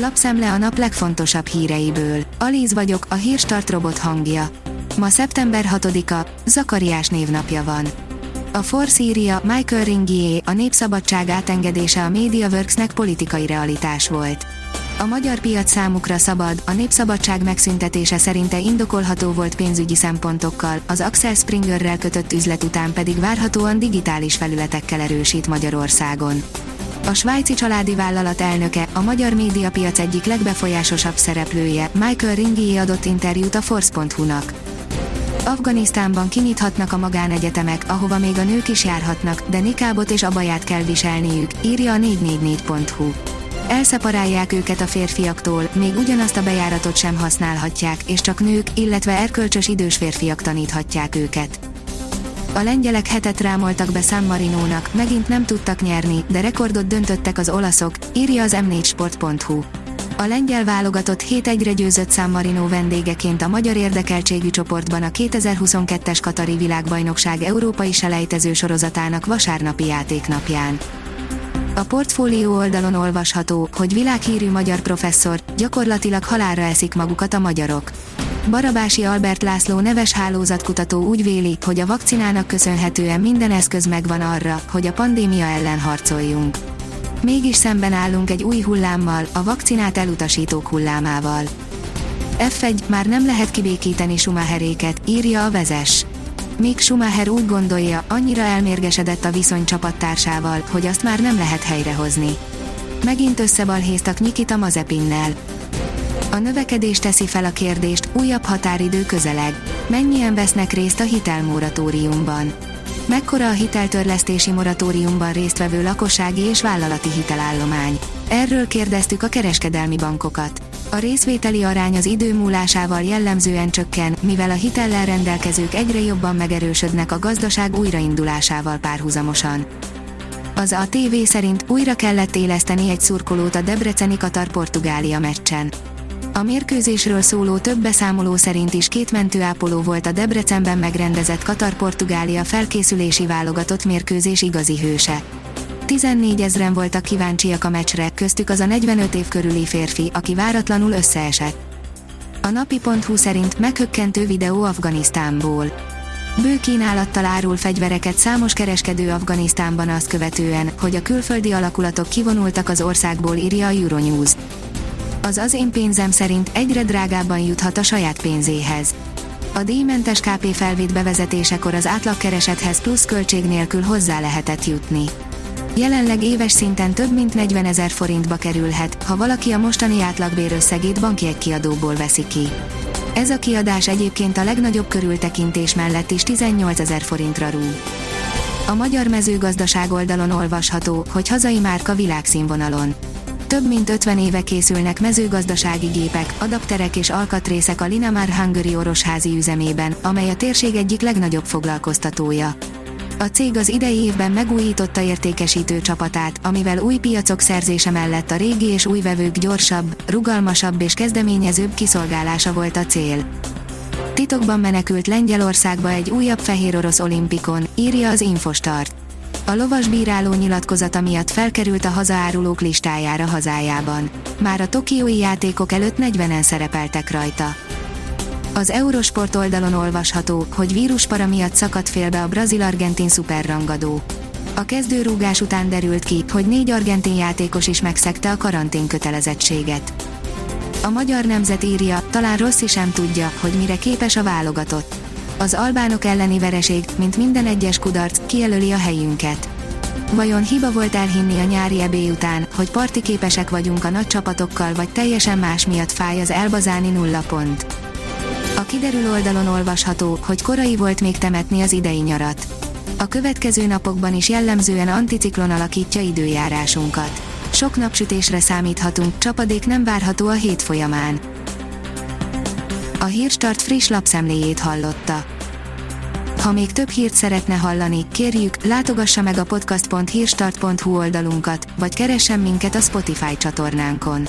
Lapszemle a nap legfontosabb híreiből. Alíz vagyok, a hírstart robot hangja. Ma szeptember 6-a, Zakariás névnapja van. A Force írja, Michael Ringier, a népszabadság átengedése a MediaWorksnek politikai realitás volt. A magyar piac számukra szabad, a népszabadság megszüntetése szerinte indokolható volt pénzügyi szempontokkal, az Axel Springerrel kötött üzlet után pedig várhatóan digitális felületekkel erősít Magyarországon. A svájci családi vállalat elnöke, a magyar médiapiac egyik legbefolyásosabb szereplője, Michael Ringier adott interjút a Force.hu-nak. Afganisztánban kinyithatnak a magánegyetemek, ahova még a nők is járhatnak, de nikábot és abaját kell viselniük, írja a 444.hu. Elszeparálják őket a férfiaktól, még ugyanazt a bejáratot sem használhatják, és csak nők, illetve erkölcsös idős férfiak taníthatják őket. A lengyelek hetet rámoltak be San Marinónak, megint nem tudtak nyerni, de rekordot döntöttek az olaszok, írja az m4sport.hu. A lengyel válogatott 7-1-re győzött San Marino vendégeként a magyar érdekeltségű csoportban a 2022-es Katari világbajnokság európai selejtező sorozatának vasárnapi játéknapján. A portfólió oldalon olvasható, hogy világhírű magyar professzor, gyakorlatilag halálra eszik magukat a magyarok. Barabási Albert László neves hálózatkutató úgy véli, hogy a vakcinának köszönhetően minden eszköz megvan arra, hogy a pandémia ellen harcoljunk. Mégis szemben állunk egy új hullámmal, a vakcinát elutasítók hullámával. F1 már nem lehet kibékíteni Schumacheréket, írja a vezes. Mick Schumacher úgy gondolja, annyira elmérgesedett a viszony csapattársával, hogy azt már nem lehet helyrehozni. Megint összebalhéztak Nikita Mazepinnel. A növekedés teszi fel a kérdést, újabb határidő közeleg. Mennyien vesznek részt a hitelmoratóriumban? Mekkora a hiteltörlesztési moratóriumban résztvevő lakossági és vállalati hitelállomány? Erről kérdeztük a kereskedelmi bankokat. A részvételi arány az idő múlásával jellemzően csökken, mivel a hitellel rendelkezők egyre jobban megerősödnek a gazdaság újraindulásával párhuzamosan. Az a TV szerint újra kellett éleszteni egy szurkolót a Debreceni Katar-Portugália meccsen. A mérkőzésről szóló több beszámoló szerint is két mentőápoló volt a Debrecenben megrendezett Katar-Portugália felkészülési válogatott mérkőzés igazi hőse. 14 ezren voltak kíváncsiak a meccsre, köztük az a 45 év körüli férfi, aki váratlanul összeesett. A napi.hu szerint meghökkentő videó Afganisztánból. Bő kínálattal árul fegyvereket számos kereskedő Afganisztánban azt követően, hogy a külföldi alakulatok kivonultak az országból írja a Euronews. Az az én pénzem szerint egyre drágábban juthat a saját pénzéhez. A díjmentes KP felvéd bevezetésekor az átlagkeresethez plusz költség nélkül hozzá lehetett jutni. Jelenleg éves szinten több mint 40 ezer forintba kerülhet, ha valaki a mostani átlagbér összegét banki kiadóból veszi ki. Ez a kiadás egyébként a legnagyobb körültekintés mellett is 18 ezer forintra rúg. A magyar mezőgazdaság oldalon olvasható, hogy hazai márka világszínvonalon. Több mint 50 éve készülnek mezőgazdasági gépek, adapterek és alkatrészek a Linamar Hungary orosházi üzemében, amely a térség egyik legnagyobb foglalkoztatója. A cég az idei évben megújította értékesítő csapatát, amivel új piacok szerzése mellett a régi és új vevők gyorsabb, rugalmasabb és kezdeményezőbb kiszolgálása volt a cél. Titokban menekült Lengyelországba egy újabb fehér orosz olimpikon, írja az Infostart. A lovas bíráló nyilatkozata miatt felkerült a hazaárulók listájára hazájában. Már a tokiói játékok előtt 40-en szerepeltek rajta. Az Eurosport oldalon olvasható, hogy víruspara miatt szakadt félbe a brazil-argentin szuperrangadó. A kezdőrúgás után derült ki, hogy négy argentin játékos is megszegte a karantén kötelezettséget. A magyar nemzet írja, talán Rossi sem tudja, hogy mire képes a válogatott. Az albánok elleni vereség, mint minden egyes kudarc, kijelöli a helyünket. Vajon hiba volt elhinni a nyári ebé után, hogy parti képesek vagyunk a nagy csapatokkal vagy teljesen más miatt fáj az elbazáni nulla pont? Kiderül oldalon olvasható, hogy korai volt még temetni az idei nyarat. A következő napokban is jellemzően anticiklon alakítja időjárásunkat. Sok napsütésre számíthatunk, csapadék nem várható a hét folyamán. A Hírstart friss lapszemléjét hallotta. Ha még több hírt szeretne hallani, kérjük, látogassa meg a podcast.hírstart.hu oldalunkat, vagy keressen minket a Spotify csatornánkon.